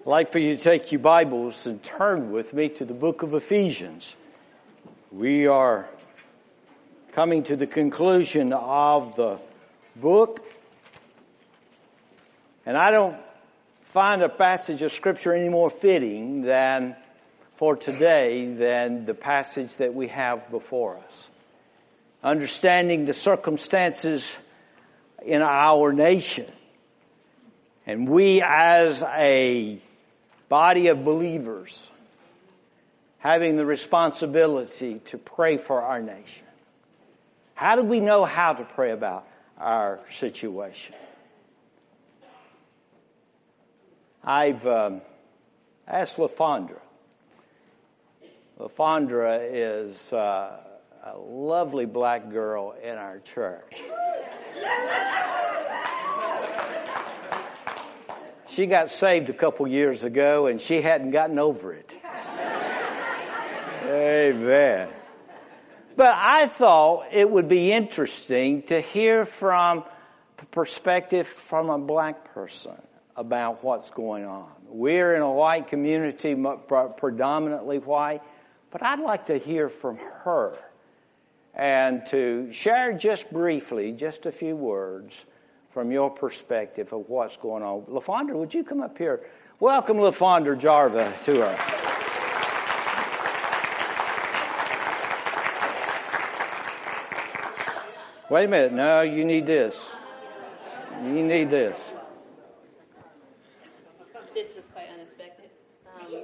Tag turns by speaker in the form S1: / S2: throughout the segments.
S1: I'd like for you to take your Bibles and turn with me to the book of Ephesians. We are coming to the conclusion of the book, and I don't find a passage of scripture any more fitting than for today than the passage that we have before us. Understanding the circumstances in our nation. And we as a body of believers having the responsibility to pray for our nation. How do we know how to pray about our situation? I've um, asked LaFondra. LaFondra is uh, a lovely black girl in our church. She got saved a couple years ago and she hadn't gotten over it. Amen. But I thought it would be interesting to hear from the perspective from a black person about what's going on. We're in a white community, predominantly white, but I'd like to hear from her and to share just briefly, just a few words from your perspective of what's going on. LaFondra, would you come up here? Welcome LaFondra Jarva to her. Wait a minute. No, you need this. You need this.
S2: This was quite unexpected. Um,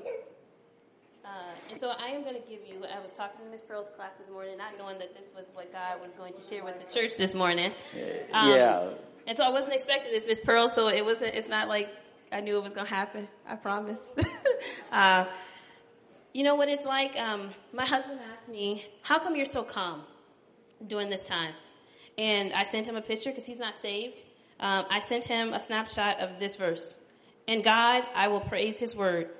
S2: uh, and so I am going to give you, I was talking to Miss Pearl's class this morning, not knowing that this was what God was going to share with the church this morning.
S1: Um, yeah.
S2: And so I wasn't expecting this, Miss Pearl. So it wasn't. It's not like I knew it was to happen. I promise. uh, you know what it's like? Um, my husband asked me, "How come you're so calm during this time?" And I sent him a picture because he's not saved. Um, I sent him a snapshot of this verse. In God, I will praise His word.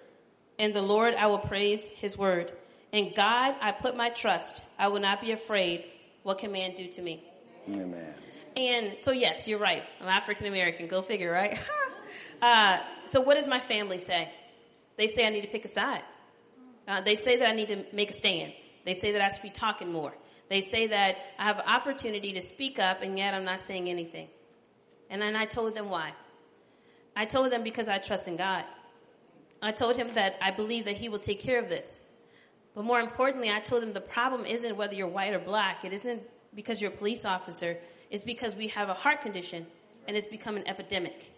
S2: In the Lord, I will praise His word. In God, I put my trust. I will not be afraid. What can man do to me?
S1: Amen.
S2: And so, yes, you're right. I'm African American. Go figure, right? uh, so, what does my family say? They say I need to pick a side. Uh, they say that I need to make a stand. They say that I should be talking more. They say that I have an opportunity to speak up, and yet I'm not saying anything. And then I told them why. I told them because I trust in God. I told him that I believe that He will take care of this. But more importantly, I told him the problem isn't whether you're white or black. It isn't because you're a police officer is because we have a heart condition and it's become an epidemic.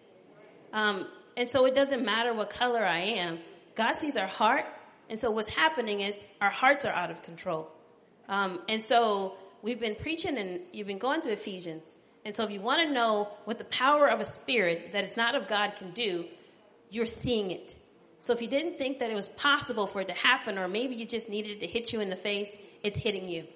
S2: Um, and so it doesn't matter what color I am. God sees our heart. And so what's happening is our hearts are out of control. Um, and so we've been preaching and you've been going through Ephesians. And so if you want to know what the power of a spirit that is not of God can do, you're seeing it. So if you didn't think that it was possible for it to happen, or maybe you just needed it to hit you in the face, it's hitting you.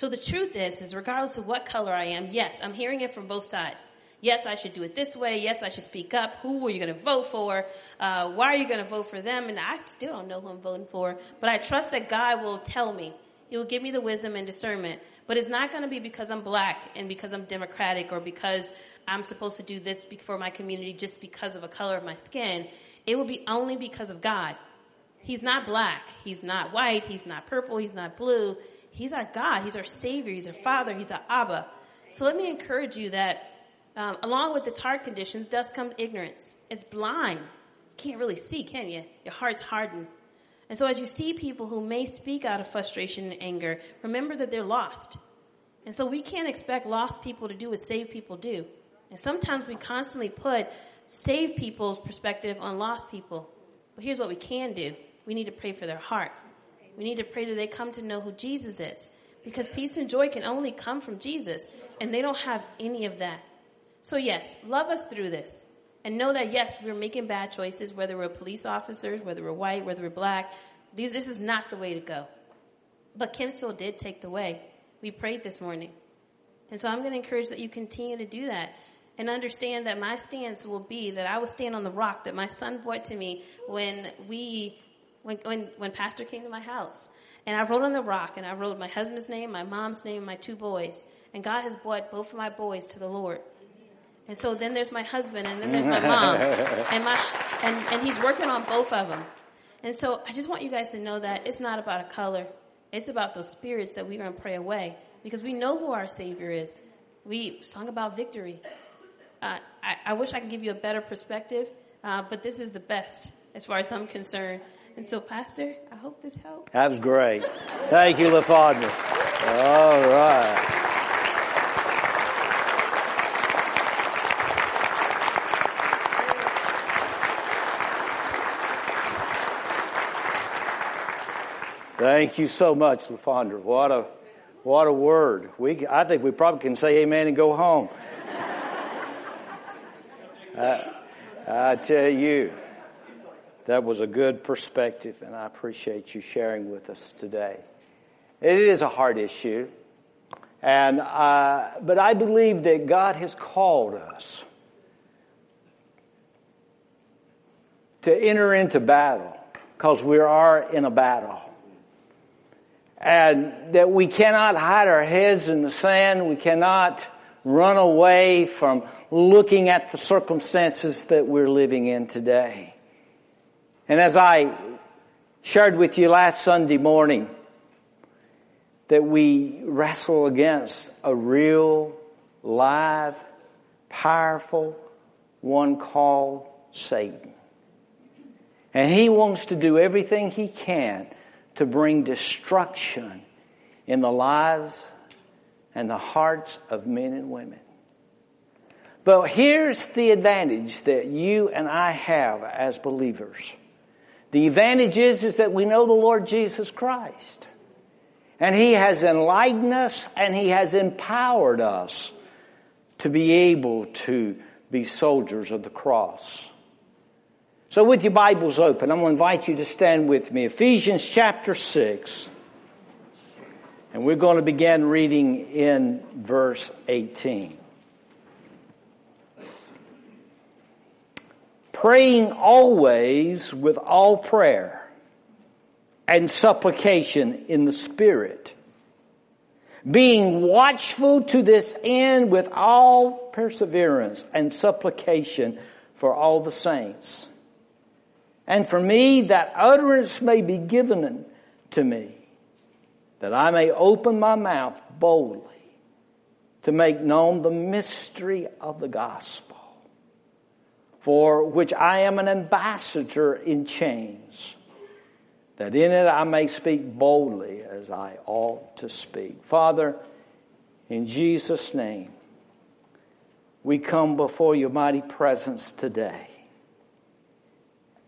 S2: So the truth is, is regardless of what color I am, yes, I'm hearing it from both sides. Yes, I should do it this way. Yes, I should speak up. Who are you going to vote for? Uh, why are you going to vote for them? And I still don't know who I'm voting for, but I trust that God will tell me. He will give me the wisdom and discernment. But it's not going to be because I'm black and because I'm democratic or because I'm supposed to do this for my community just because of a color of my skin. It will be only because of God. He's not black. He's not white. He's not purple. He's not blue. He's our God. He's our Savior. He's our Father. He's our Abba. So let me encourage you that um, along with this heart conditions does come ignorance. It's blind. You can't really see, can you? Your heart's hardened. And so as you see people who may speak out of frustration and anger, remember that they're lost. And so we can't expect lost people to do what saved people do. And sometimes we constantly put saved people's perspective on lost people. But here's what we can do. We need to pray for their heart. We need to pray that they come to know who Jesus is. Because peace and joy can only come from Jesus. And they don't have any of that. So yes, love us through this. And know that yes, we're making bad choices, whether we're police officers, whether we're white, whether we're black. These, this is not the way to go. But Kempsville did take the way. We prayed this morning. And so I'm going to encourage that you continue to do that and understand that my stance will be that I will stand on the rock that my son brought to me when we when, when, when pastor came to my house. And I wrote on the rock and I wrote my husband's name, my mom's name, my two boys. And God has brought both of my boys to the Lord. And so then there's my husband and then there's my mom. and my, And, and he's working on both of them. And so I just want you guys to know that it's not about a color. It's about those spirits that we're going to pray away because we know who our Savior is. We sung about victory. Uh, I, I, wish I could give you a better perspective, uh, but this is the best as far as I'm concerned. And so, Pastor, I hope this helps.
S1: That was great. Thank you, LaFondra. All right. Thank you so much, LaFondra. What a, what a word. We, I think we probably can say amen and go home. I, I tell you, that was a good perspective, and I appreciate you sharing with us today. It is a hard issue, and uh, but I believe that God has called us to enter into battle because we are in a battle and that we cannot hide our heads in the sand. We cannot run away from looking at the circumstances that we're living in today. And as I shared with you last Sunday morning, that we wrestle against a real, live, powerful one called Satan. And he wants to do everything he can to bring destruction in the lives and the hearts of men and women. But here's the advantage that you and I have as believers. The advantage is, is that we know the Lord Jesus Christ. And He has enlightened us and He has empowered us to be able to be soldiers of the cross. So with your Bibles open, I'm going to invite you to stand with me. Ephesians chapter 6. And we're going to begin reading in verse 18. Praying always with all prayer and supplication in the Spirit. Being watchful to this end with all perseverance and supplication for all the saints and for me that utterance may be given to me, that I may open my mouth boldly to make known the mystery of the gospel, for which I am an ambassador in chains, that in it I may speak boldly as I ought to speak. Father, in Jesus' name, we come before your mighty presence today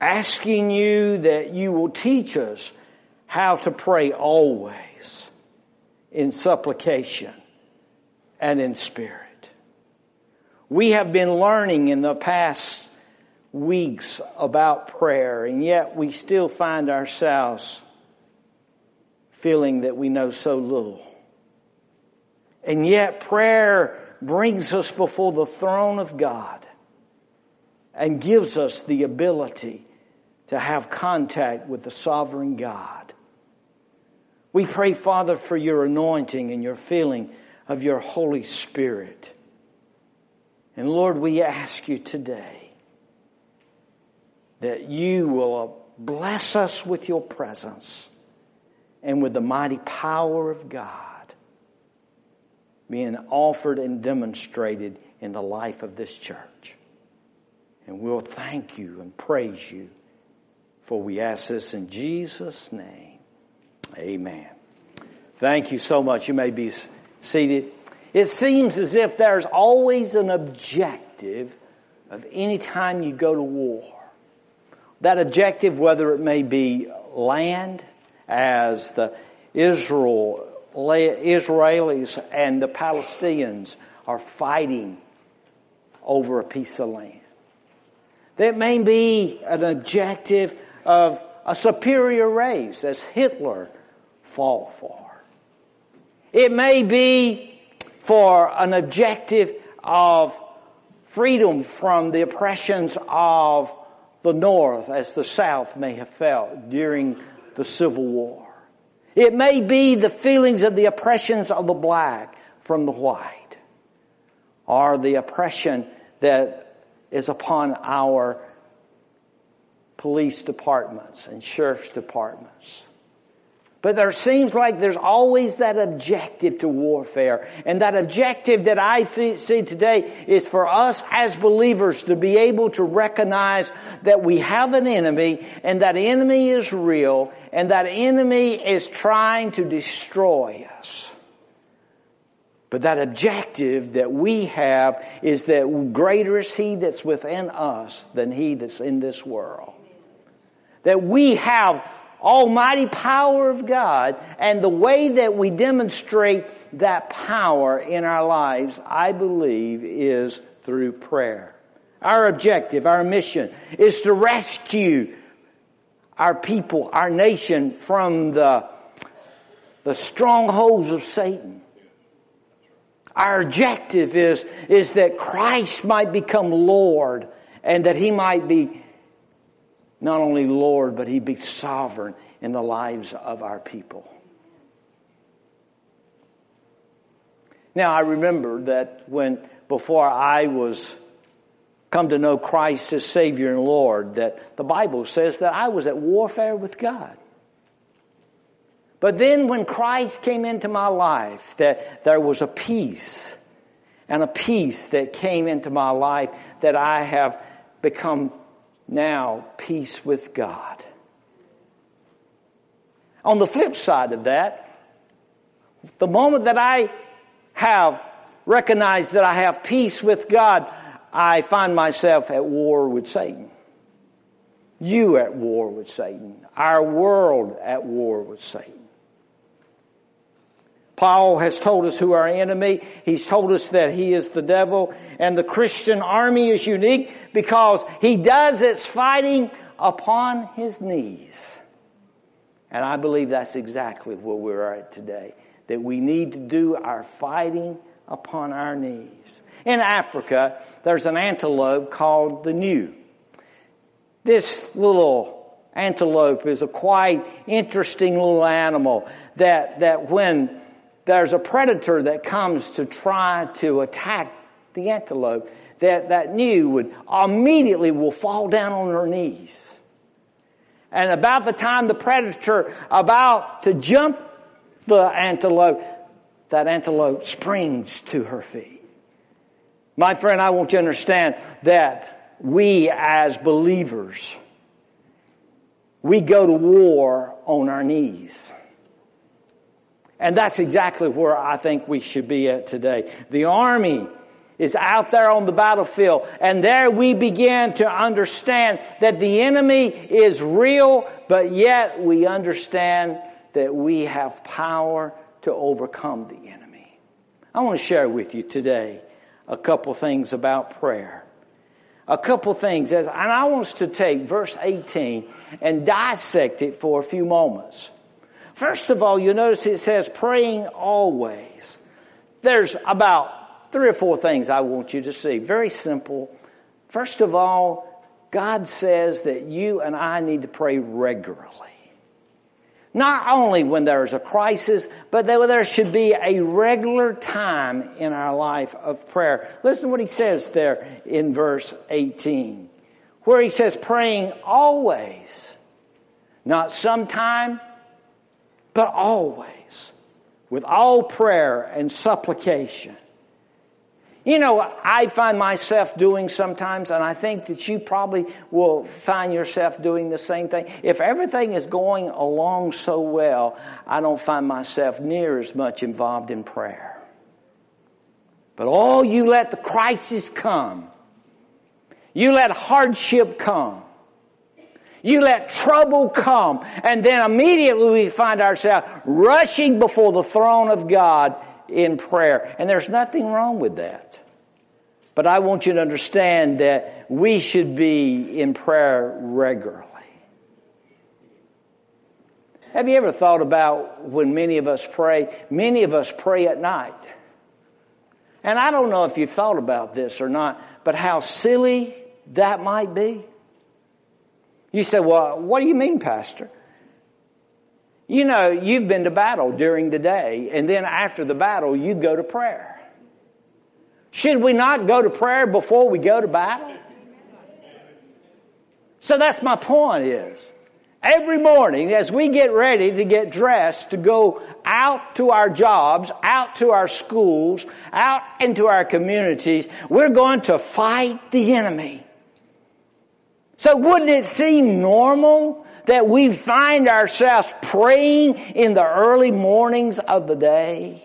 S1: asking you that you will teach us how to pray always in supplication and in spirit. We have been learning in the past weeks about prayer and yet we still find ourselves feeling that we know so little. And yet prayer brings us before the throne of God and gives us the ability to have contact with the sovereign God. We pray, Father, for your anointing and your feeling of your Holy Spirit. And Lord, we ask you today that you will bless us with your presence and with the mighty power of God being offered and demonstrated in the life of this church. And we'll thank you and praise you for we ask this in Jesus' name. Amen. Thank you so much. You may be seated. It seems as if there's always an objective of any time you go to war. That objective, whether it may be land, as the Israel, Israelis and the Palestinians are fighting over a piece of land. That may be an objective of a superior race as Hitler fought for. It may be for an objective of freedom from the oppressions of the North as the South may have felt during the Civil War. It may be the feelings of the oppressions of the black from the white or the oppression that is upon our police departments and sheriff's departments. But there seems like there's always that objective to warfare. And that objective that I see today is for us as believers to be able to recognize that we have an enemy and that enemy is real and that enemy is trying to destroy us. But that objective that we have is that greater is He that's within us than He that's in this world. That we have almighty power of God and the way that we demonstrate that power in our lives, I believe, is through prayer. Our objective, our mission is to rescue our people, our nation from the, the strongholds of Satan. Our objective is, is that Christ might become Lord and that He might be not only Lord, but He be sovereign in the lives of our people. Now, I remember that when, before I was come to know Christ as Savior and Lord, that the Bible says that I was at warfare with God. But then when Christ came into my life, that there was a peace and a peace that came into my life that I have become now peace with God. On the flip side of that, the moment that I have recognized that I have peace with God, I find myself at war with Satan. You at war with Satan. Our world at war with Satan. Paul has told us who our enemy. He's told us that he is the devil. And the Christian army is unique because he does its fighting upon his knees. And I believe that's exactly where we're at today. That we need to do our fighting upon our knees. In Africa, there's an antelope called the gnu. This little antelope is a quite interesting little animal that, that when there's a predator that comes to try to attack the antelope, that, that gnu would immediately will fall down on her knees. And about the time the predator about to jump the antelope, that antelope springs to her feet. My friend, I want you to understand that we as believers, we go to war on our knees. And that's exactly where I think we should be at today. The army is out there on the battlefield and there we begin to understand that the enemy is real, but yet we understand that we have power to overcome the enemy. I want to share with you today a couple things about prayer. A couple things, and I want us to take verse 18 and dissect it for a few moments. First of all, you notice it says praying always. There's about three or four things I want you to see. Very simple. First of all, God says that you and I need to pray regularly. Not only when there's a crisis, but that there should be a regular time in our life of prayer. Listen to what he says there in verse 18, where he says praying always, not sometime, but always with all prayer and supplication. You know, I find myself doing sometimes, and I think that you probably will find yourself doing the same thing. If everything is going along so well, I don't find myself near as much involved in prayer. But all you let the crisis come, you let hardship come, you let trouble come, and then immediately we find ourselves rushing before the throne of God in prayer. And there's nothing wrong with that. But I want you to understand that we should be in prayer regularly. Have you ever thought about when many of us pray? Many of us pray at night. And I don't know if you've thought about this or not, but how silly that might be. You say, well, what do you mean, Pastor? You know, you've been to battle during the day, and then after the battle, you go to prayer. Should we not go to prayer before we go to battle? So that's my point is, every morning as we get ready to get dressed to go out to our jobs, out to our schools, out into our communities, we're going to fight the enemy. So wouldn't it seem normal that we find ourselves praying in the early mornings of the day?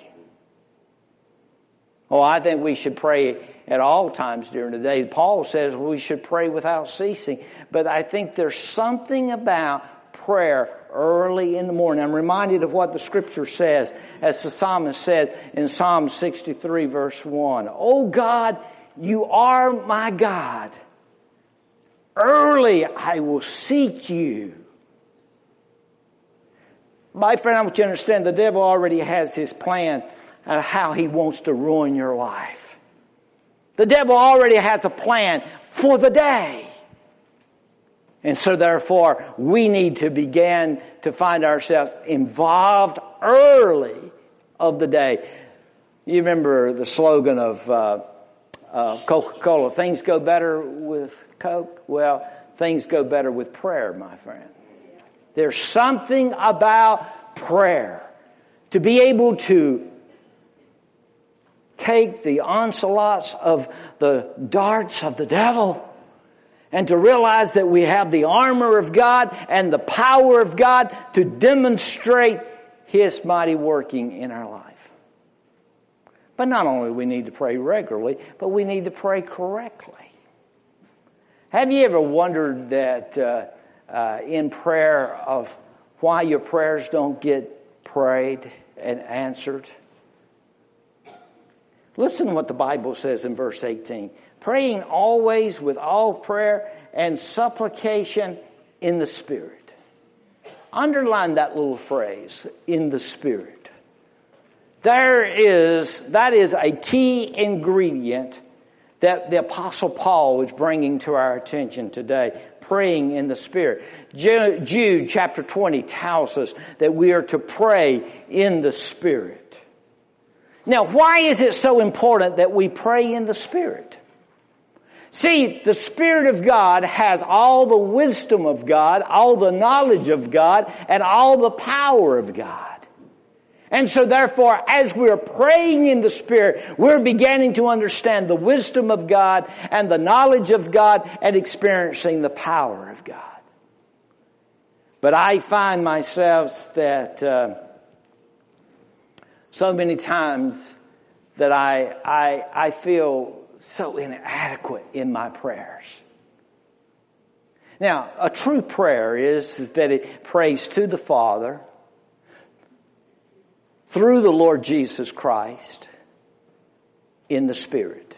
S1: Oh, I think we should pray at all times during the day. Paul says we should pray without ceasing. But I think there's something about prayer early in the morning. I'm reminded of what the scripture says, as the psalmist said in Psalm 63 verse 1. Oh God, you are my God. Early I will seek you. My friend, I want you to understand the devil already has his plan of how he wants to ruin your life. The devil already has a plan for the day. And so therefore, we need to begin to find ourselves involved early of the day. You remember the slogan of uh, uh, Coca-Cola, things go better with Coke? Well, things go better with prayer, my friend. There's something about prayer. To be able to take the onslaughts of the darts of the devil and to realize that we have the armor of God and the power of God to demonstrate His mighty working in our life. But not only we need to pray regularly, but we need to pray correctly. Have you ever wondered that uh, uh, in prayer of why your prayers don't get prayed and answered? Listen to what the Bible says in verse 18. Praying always with all prayer and supplication in the Spirit. Underline that little phrase, in the Spirit. There is, that is a key ingredient that the apostle Paul is bringing to our attention today. Praying in the Spirit. Jude chapter 20 tells us that we are to pray in the Spirit. Now, why is it so important that we pray in the Spirit? See, the Spirit of God has all the wisdom of God, all the knowledge of God, and all the power of God. And so therefore, as we're praying in the Spirit, we're beginning to understand the wisdom of God and the knowledge of God and experiencing the power of God. But I find myself that uh, so many times that I, I, I feel so inadequate in my prayers. Now, a true prayer is, is that it prays to the Father through the Lord Jesus Christ in the Spirit.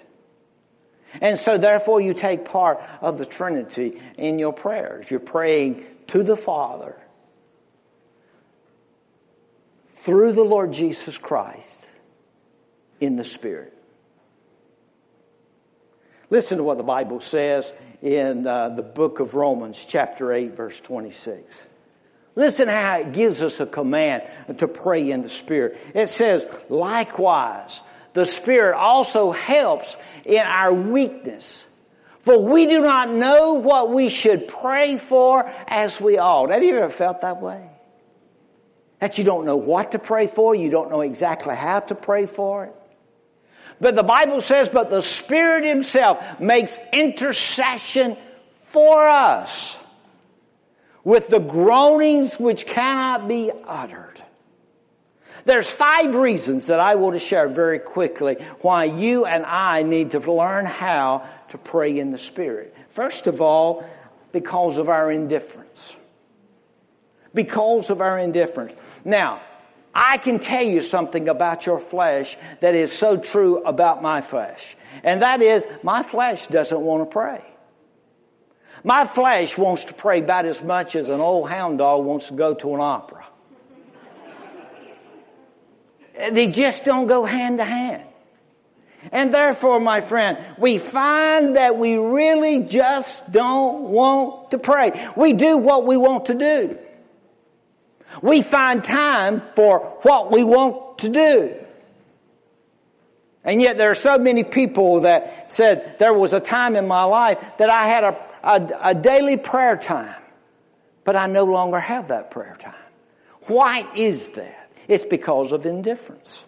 S1: And so therefore you take part of the Trinity in your prayers. You're praying to the Father through the Lord Jesus Christ in the Spirit. Listen to what the Bible says in uh, the book of Romans, chapter 8, verse 26. Listen how it gives us a command to pray in the Spirit. It says, likewise, the Spirit also helps in our weakness. For we do not know what we should pray for as we ought. Have you ever felt that way? That you don't know what to pray for, you don't know exactly how to pray for it. But the Bible says, but the Spirit Himself makes intercession for us with the groanings which cannot be uttered. There's five reasons that I want to share very quickly why you and I need to learn how to pray in the Spirit. First of all, because of our indifference. Because of our indifference. Now, I can tell you something about your flesh that is so true about my flesh. And that is, my flesh doesn't want to pray. My flesh wants to pray about as much as an old hound dog wants to go to an opera. They just don't go hand to hand. And therefore, my friend, we find that we really just don't want to pray. We do what we want to do. We find time for what we want to do. And yet there are so many people that said there was a time in my life that I had a a, a daily prayer time, but I no longer have that prayer time. Why is that? It's because of indifference.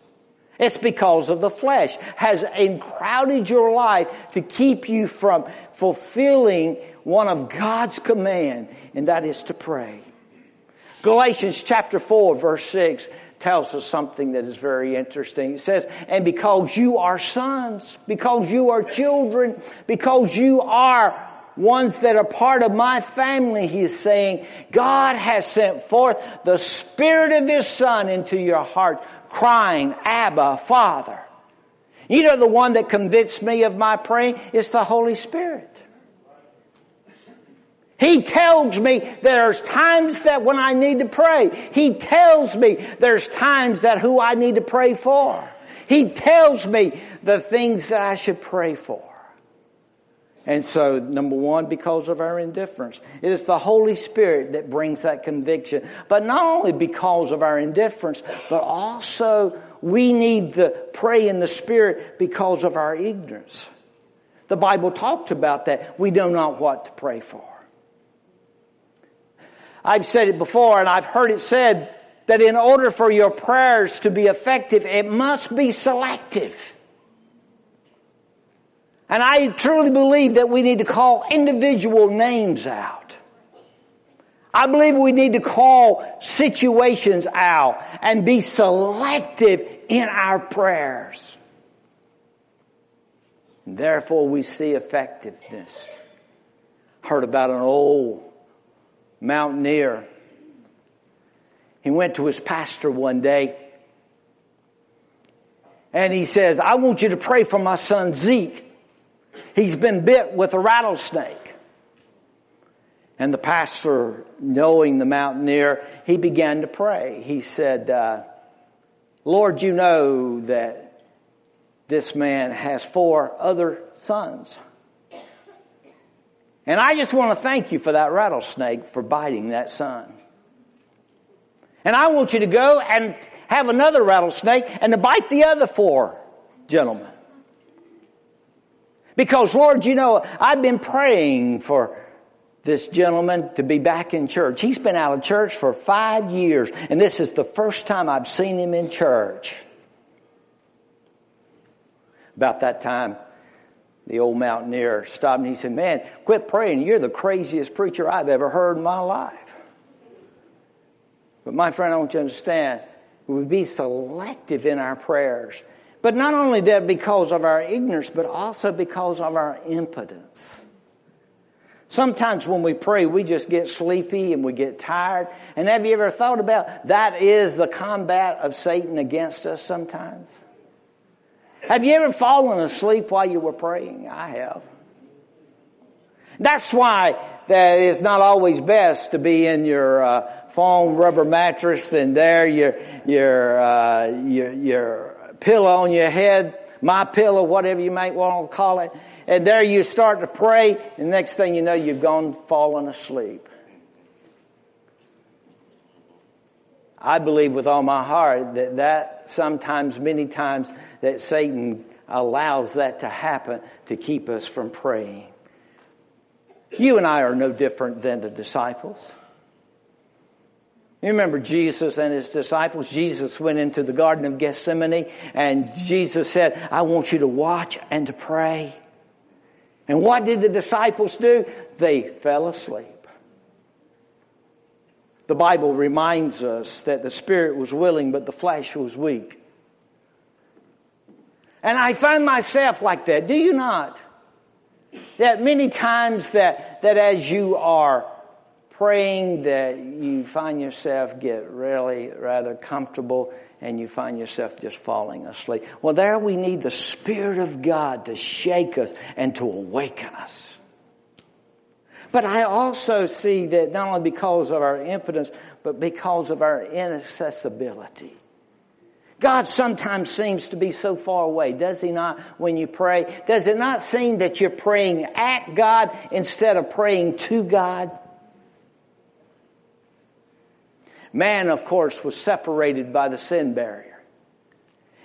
S1: It's because of the flesh has encrowded your life to keep you from fulfilling one of God's command, and that is to pray. Galatians chapter 4 verse 6 tells us something that is very interesting. It says, and because you are sons, because you are children, because you are ones that are part of my family, he's saying, God has sent forth the Spirit of His Son into your heart, crying, Abba, Father. You know the one that convicts me of my praying is the Holy Spirit. He tells me there's times that when I need to pray. He tells me there's times that who I need to pray for. He tells me the things that I should pray for. And so, number one, because of our indifference. It is the Holy Spirit that brings that conviction. But not only because of our indifference, but also we need to pray in the Spirit because of our ignorance. The Bible talks about that. We don't what to pray for. I've said it before and I've heard it said that in order for your prayers to be effective, it must be selective. And I truly believe that we need to call individual names out. I believe we need to call situations out and be selective in our prayers. therefore we see effectiveness. Heard about an old mountaineer. He went to his pastor one day and he says, I want you to pray for my son Zeke. He's been bit with a rattlesnake. And the pastor, knowing the mountaineer, he began to pray. He said, uh, Lord, you know that this man has four other sons. And I just want to thank you for that rattlesnake for biting that son. And I want you to go and have another rattlesnake and to bite the other four gentlemen. Because Lord, you know, I've been praying for this gentleman to be back in church. He's been out of church for five years and this is the first time I've seen him in church. About that time, the old mountaineer stopped and he said, Man, quit praying. You're the craziest preacher I've ever heard in my life. But my friend, I want you to understand, we would be selective in our prayers. But not only that because of our ignorance, but also because of our impotence. Sometimes when we pray, we just get sleepy and we get tired. And have you ever thought about that is the combat of Satan against us sometimes? Have you ever fallen asleep while you were praying? I have. That's why that it's not always best to be in your uh, foam rubber mattress and there your your uh, your your pillow on your head, my pillow, whatever you might want to call it, and there you start to pray, and next thing you know, you've gone fallen asleep. I believe with all my heart that that sometimes, many times, that Satan allows that to happen to keep us from praying. You and I are no different than the disciples. You remember Jesus and his disciples? Jesus went into the Garden of Gethsemane and Jesus said, I want you to watch and to pray. And what did the disciples do? They fell asleep. The Bible reminds us that the spirit was willing, but the flesh was weak. And I find myself like that. Do you not? That many times that, that as you are praying that you find yourself get really rather comfortable and you find yourself just falling asleep. Well, there we need the Spirit of God to shake us and to awaken us. But I also see that not only because of our impotence, but because of our inaccessibility. God sometimes seems to be so far away, does he not, when you pray? Does it not seem that you're praying at God instead of praying to God? Man, of course, was separated by the sin barrier.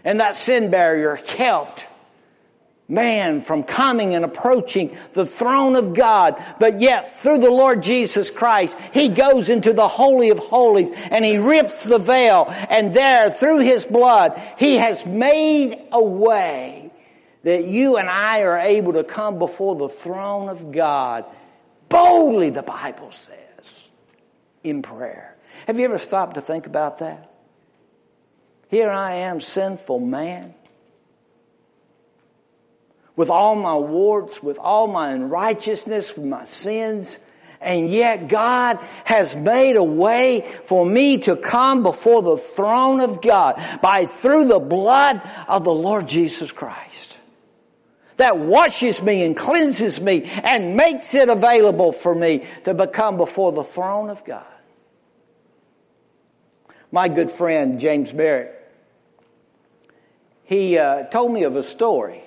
S1: And that sin barrier kept man from coming and approaching the throne of God. But yet, through the Lord Jesus Christ, He goes into the Holy of Holies and He rips the veil and there, through His blood, He has made a way that you and I are able to come before the throne of God boldly, the Bible says, in prayer. Have you ever stopped to think about that? Here I am, sinful man with all my warts, with all my unrighteousness, with my sins. And yet God has made a way for me to come before the throne of God by through the blood of the Lord Jesus Christ. That washes me and cleanses me and makes it available for me to become before the throne of God. My good friend James Barrett, he uh, told me of a story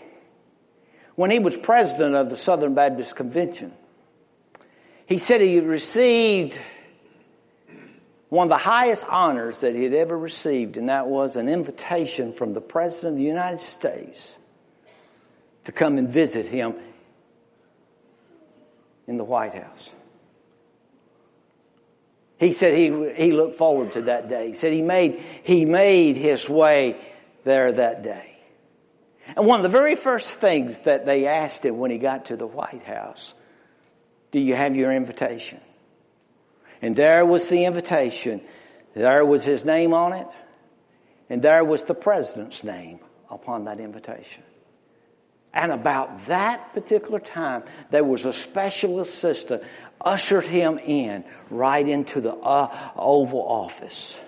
S1: when he was president of the Southern Baptist Convention. He said he received one of the highest honors that he had ever received, and that was an invitation from the President of the United States to come and visit him in the White House. He said he, he looked forward to that day. He said he made, he made his way there that day. And one of the very first things that they asked him when he got to the White House, do you have your invitation? And there was the invitation. There was his name on it. And there was the president's name upon that invitation. And about that particular time, there was a special assistant ushered him in right into the uh, Oval Office.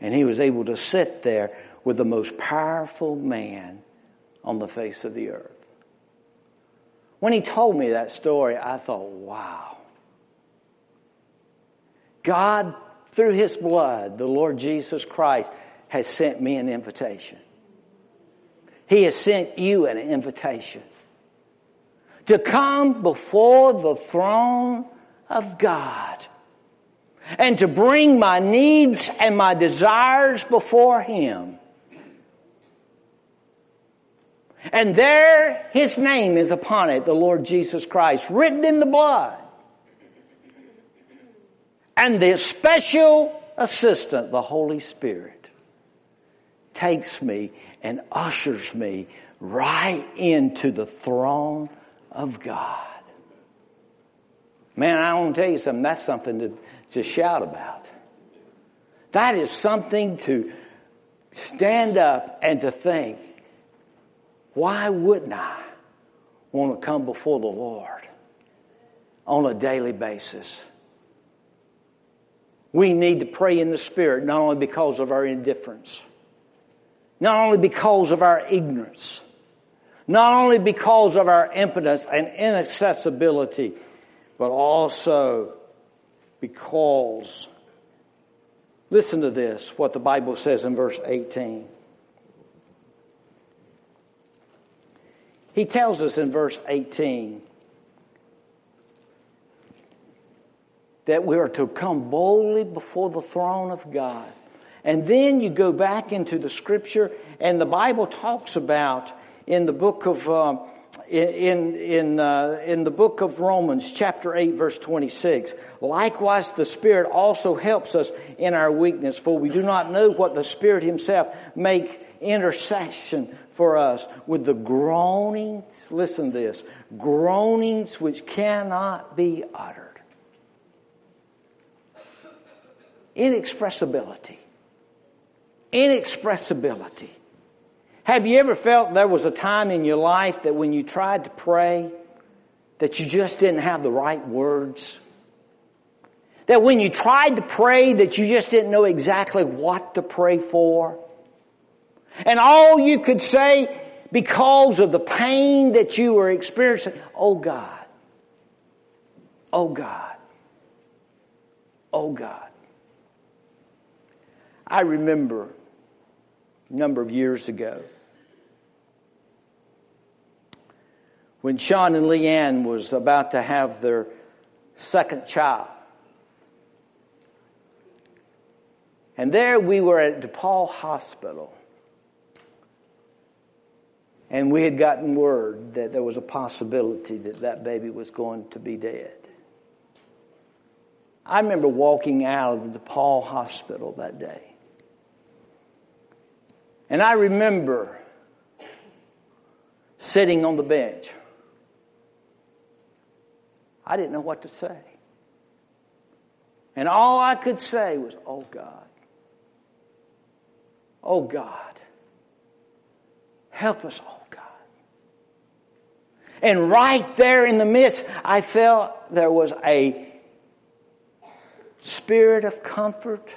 S1: And he was able to sit there with the most powerful man on the face of the earth. When he told me that story, I thought, wow. God, through his blood, the Lord Jesus Christ, has sent me an invitation. He has sent you an invitation to come before the throne of God and to bring my needs and my desires before Him And there his name is upon it, the Lord Jesus Christ, written in the blood. And the special assistant, the Holy Spirit, takes me and ushers me right into the throne of God. Man, I want to tell you something. That's something to, to shout about. That is something to stand up and to think, why wouldn't I want to come before the Lord on a daily basis? We need to pray in the Spirit not only because of our indifference, not only because of our ignorance, not only because of our impotence and inaccessibility, but also because, listen to this, what the Bible says in verse 18. He tells us in verse 18 that we are to come boldly before the throne of God. And then you go back into the scripture, and the Bible talks about in the book of um, in in uh, in the book of Romans, chapter eight, verse twenty six. Likewise, the Spirit also helps us in our weakness, for we do not know what the Spirit Himself make intercession for us with the groanings, listen to this, groanings which cannot be uttered. Inexpressibility. Inexpressibility. Have you ever felt there was a time in your life that when you tried to pray, that you just didn't have the right words? That when you tried to pray that you just didn't know exactly what to pray for? And all you could say because of the pain that you were experiencing, oh God, oh God, oh God. I remember a number of years ago when Sean and Leanne was about to have their second child. And there we were at DePaul Hospital. And we had gotten word that there was a possibility that that baby was going to be dead. I remember walking out of the DePaul hospital that day. And I remember sitting on the bench. I didn't know what to say. And all I could say was, Oh God. Oh God. Help us, oh God. And right there in the midst, I felt there was a spirit of comfort,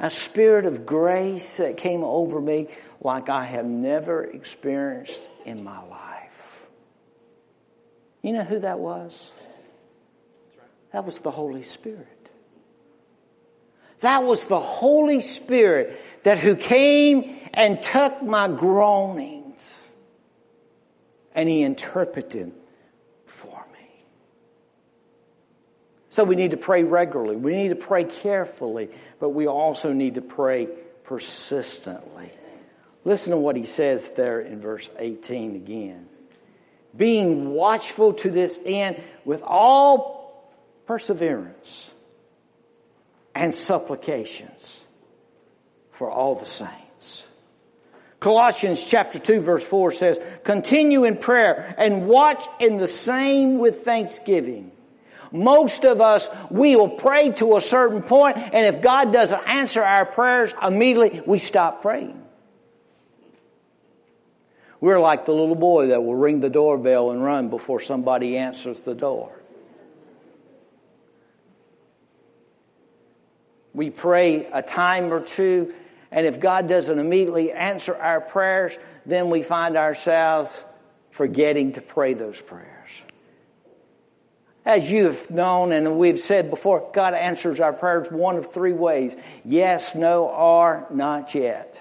S1: a spirit of grace that came over me like I have never experienced in my life. You know who that was? That was the Holy Spirit. That was the Holy Spirit that who came and took my groanings and he interpreted for me. So we need to pray regularly. We need to pray carefully, but we also need to pray persistently. Listen to what he says there in verse 18 again. Being watchful to this end with all perseverance and supplications for all the saints. Colossians chapter 2 verse 4 says, continue in prayer and watch in the same with thanksgiving. Most of us, we will pray to a certain point, and if God doesn't answer our prayers immediately, we stop praying. We're like the little boy that will ring the doorbell and run before somebody answers the door. We pray a time or two, and if God doesn't immediately answer our prayers, then we find ourselves forgetting to pray those prayers. As you have known and we've said before, God answers our prayers one of three ways yes, no, or not yet.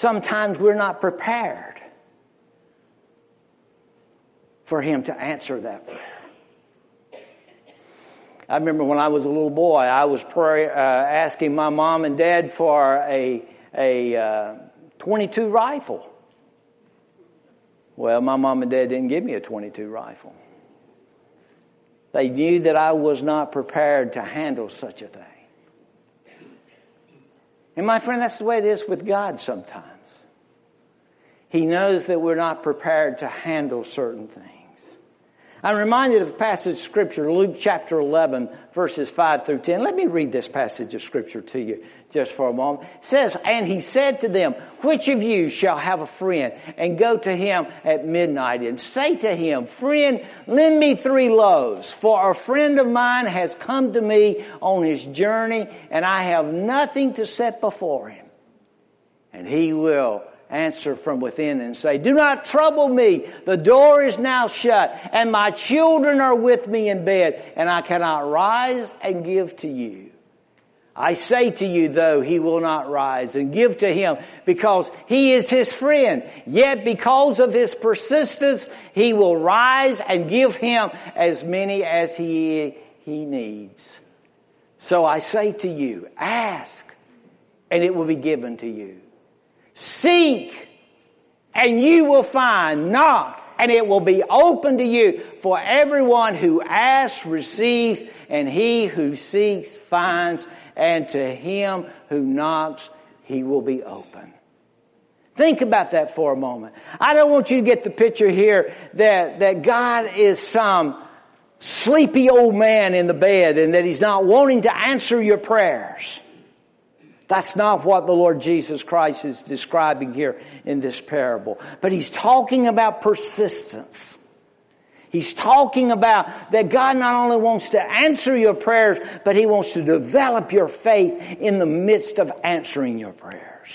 S1: Sometimes we're not prepared for Him to answer that prayer. I remember when I was a little boy, I was pray, uh, asking my mom and dad for a, a uh, 22 rifle. Well, my mom and dad didn't give me a 22 rifle. They knew that I was not prepared to handle such a thing. And my friend, that's the way it is with God sometimes. He knows that we're not prepared to handle certain things. I'm reminded of a passage of scripture, Luke chapter 11, verses 5 through 10. Let me read this passage of scripture to you just for a moment. It says, And he said to them, Which of you shall have a friend and go to him at midnight and say to him, Friend, lend me three loaves, for a friend of mine has come to me on his journey and I have nothing to set before him. And he will answer from within and say, Do not trouble me. The door is now shut and my children are with me in bed and I cannot rise and give to you. I say to you though, he will not rise and give to him because he is his friend. Yet because of his persistence, he will rise and give him as many as he, he needs. So I say to you, ask and it will be given to you. Seek and you will find. Knock and it will be open to you. For everyone who asks receives and he who seeks finds and to him who knocks he will be open. Think about that for a moment. I don't want you to get the picture here that, that God is some sleepy old man in the bed and that he's not wanting to answer your prayers. That's not what the Lord Jesus Christ is describing here in this parable. But he's talking about persistence. He's talking about that God not only wants to answer your prayers, but He wants to develop your faith in the midst of answering your prayers.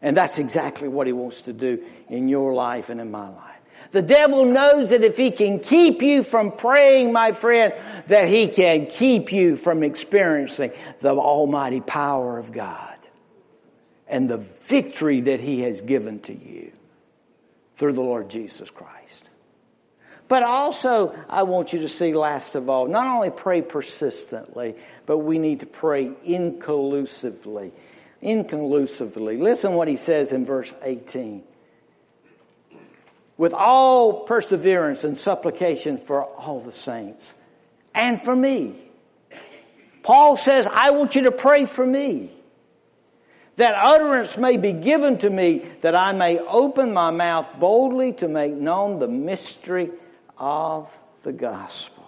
S1: And that's exactly what He wants to do in your life and in my life. The devil knows that if he can keep you from praying, my friend, that he can keep you from experiencing the almighty power of God and the victory that he has given to you through the Lord Jesus Christ. But also, I want you to see last of all, not only pray persistently, but we need to pray inclusively. inconclusively. Listen what he says in verse 18. With all perseverance and supplication for all the saints and for me. Paul says, I want you to pray for me that utterance may be given to me, that I may open my mouth boldly to make known the mystery of the gospel.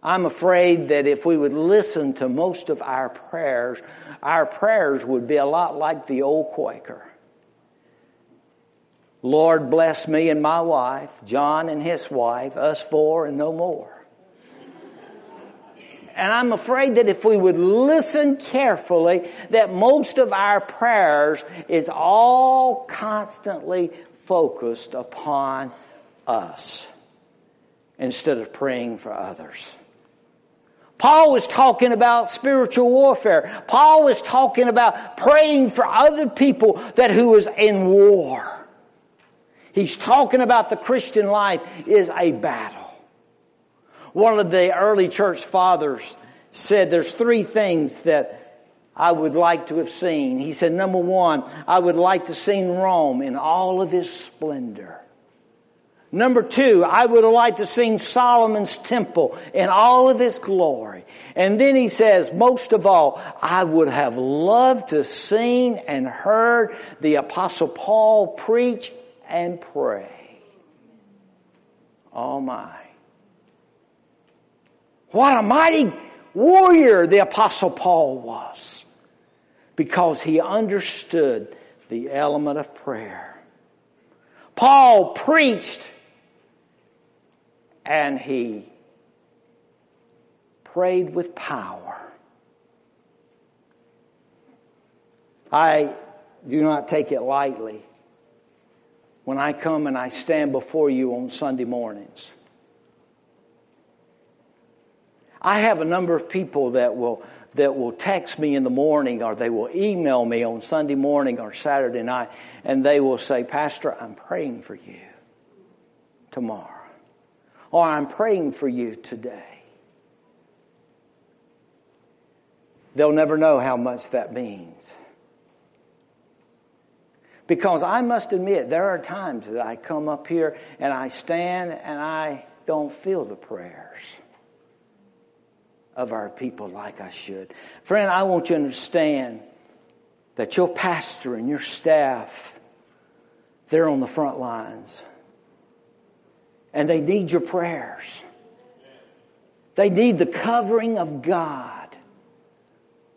S1: I'm afraid that if we would listen to most of our prayers, our prayers would be a lot like the old Quaker. Lord bless me and my wife, John and his wife, us four and no more. And I'm afraid that if we would listen carefully, that most of our prayers is all constantly focused upon us instead of praying for others. Paul was talking about spiritual warfare. Paul was talking about praying for other people that who was in war. He's talking about the Christian life is a battle. One of the early church fathers said there's three things that I would like to have seen. He said, number one, I would like to have seen Rome in all of his splendor. Number two, I would have liked to see Solomon's temple in all of its glory. And then he says, most of all, I would have loved to seen and heard the apostle Paul preach and pray. Oh my. What a mighty warrior the apostle Paul was because he understood the element of prayer. Paul preached and he prayed with power. I do not take it lightly when I come and I stand before you on Sunday mornings. I have a number of people that will that will text me in the morning or they will email me on Sunday morning or Saturday night and they will say, Pastor, I'm praying for you tomorrow. Or I'm praying for you today. They'll never know how much that means. Because I must admit, there are times that I come up here and I stand and I don't feel the prayers of our people like I should. Friend, I want you to understand that your pastor and your staff, they're on the front lines. And they need your prayers. They need the covering of God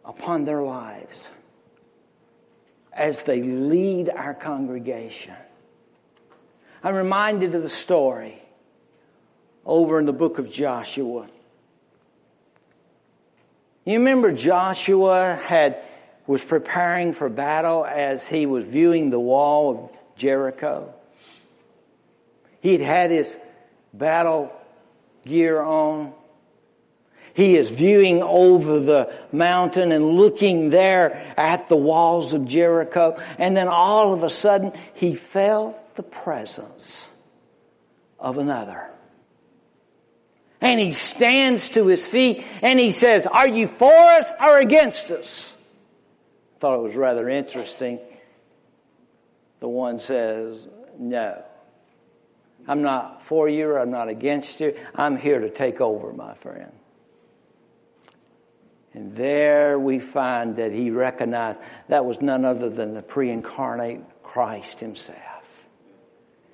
S1: upon their lives as they lead our congregation. I'm reminded of the story over in the book of Joshua you remember Joshua had, was preparing for battle as he was viewing the wall of Jericho. He'd had his battle gear on. He is viewing over the mountain and looking there at the walls of Jericho. And then all of a sudden, he felt the presence of another. And he stands to his feet and he says, are you for us or against us? I thought it was rather interesting. The one says, no. I'm not for you or I'm not against you. I'm here to take over, my friend. And there we find that he recognized that was none other than the pre-incarnate Christ himself.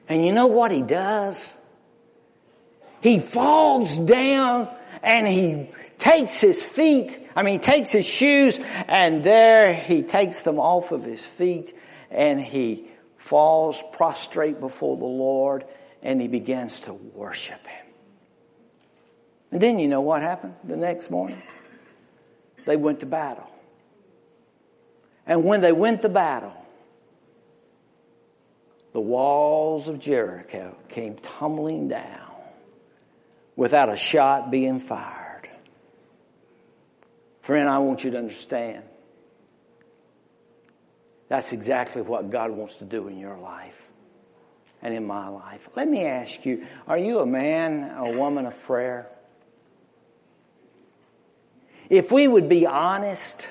S1: And you know what he does? he falls down and he takes his feet, I mean, he takes his shoes and there he takes them off of his feet and he falls prostrate before the Lord and he begins to worship him. And then you know what happened the next morning? They went to battle. And when they went to battle, the walls of Jericho came tumbling down without a shot being fired. Friend, I want you to understand that's exactly what God wants to do in your life and in my life. Let me ask you, are you a man, a woman of prayer? If we would be honest,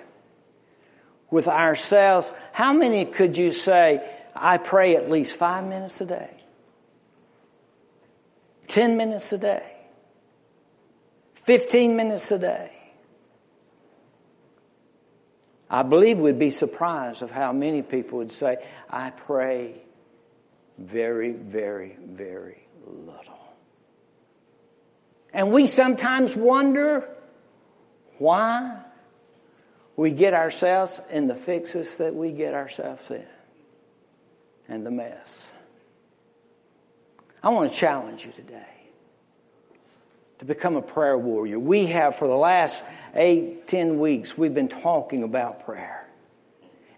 S1: with ourselves, how many could you say, I pray at least five minutes a day? Ten minutes a day? Fifteen minutes a day? I believe we'd be surprised of how many people would say, I pray very, very, very little. And we sometimes wonder why we get ourselves in the fixes that we get ourselves in and the mess. I want to challenge you today to become a prayer warrior. We have for the last eight, ten weeks, we've been talking about prayer.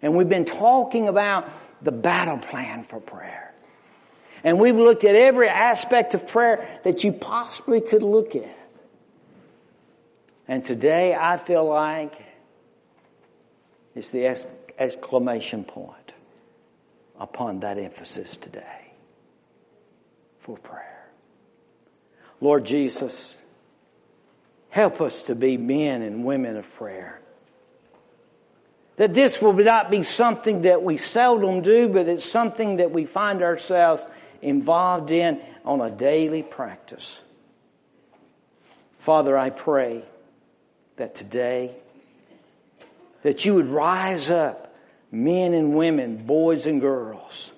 S1: And we've been talking about the battle plan for prayer. And we've looked at every aspect of prayer that you possibly could look at. And today I feel like it's the exclamation point upon that emphasis today for prayer. Lord Jesus, help us to be men and women of prayer. That this will not be something that we seldom do, but it's something that we find ourselves involved in on a daily practice. Father, I pray that today that you would rise up men and women, boys and girls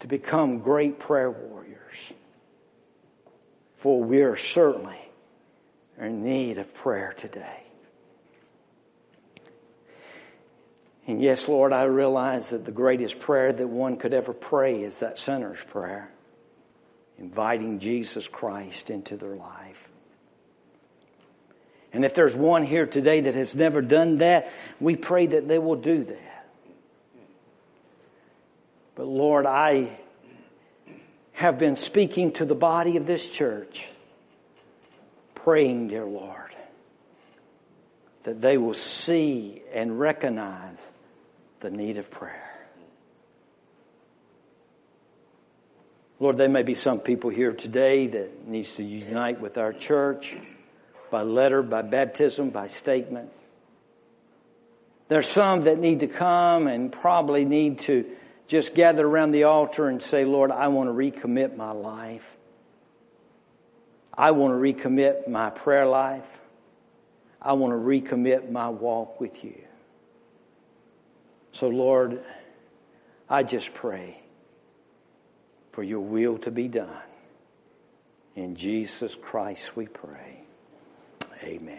S1: to become great prayer warriors. For we are certainly in need of prayer today. And yes, Lord, I realize that the greatest prayer that one could ever pray is that sinner's prayer, inviting Jesus Christ into their life. And if there's one here today that has never done that, we pray that they will do that. But Lord, I have been speaking to the body of this church, praying, dear Lord, that they will see and recognize the need of prayer. Lord, there may be some people here today that needs to unite with our church by letter, by baptism, by statement. There's some that need to come and probably need to just gather around the altar and say, Lord, I want to recommit my life. I want to recommit my prayer life. I want to recommit my walk with you. So, Lord, I just pray for your will to be done. In Jesus Christ we pray. Amen.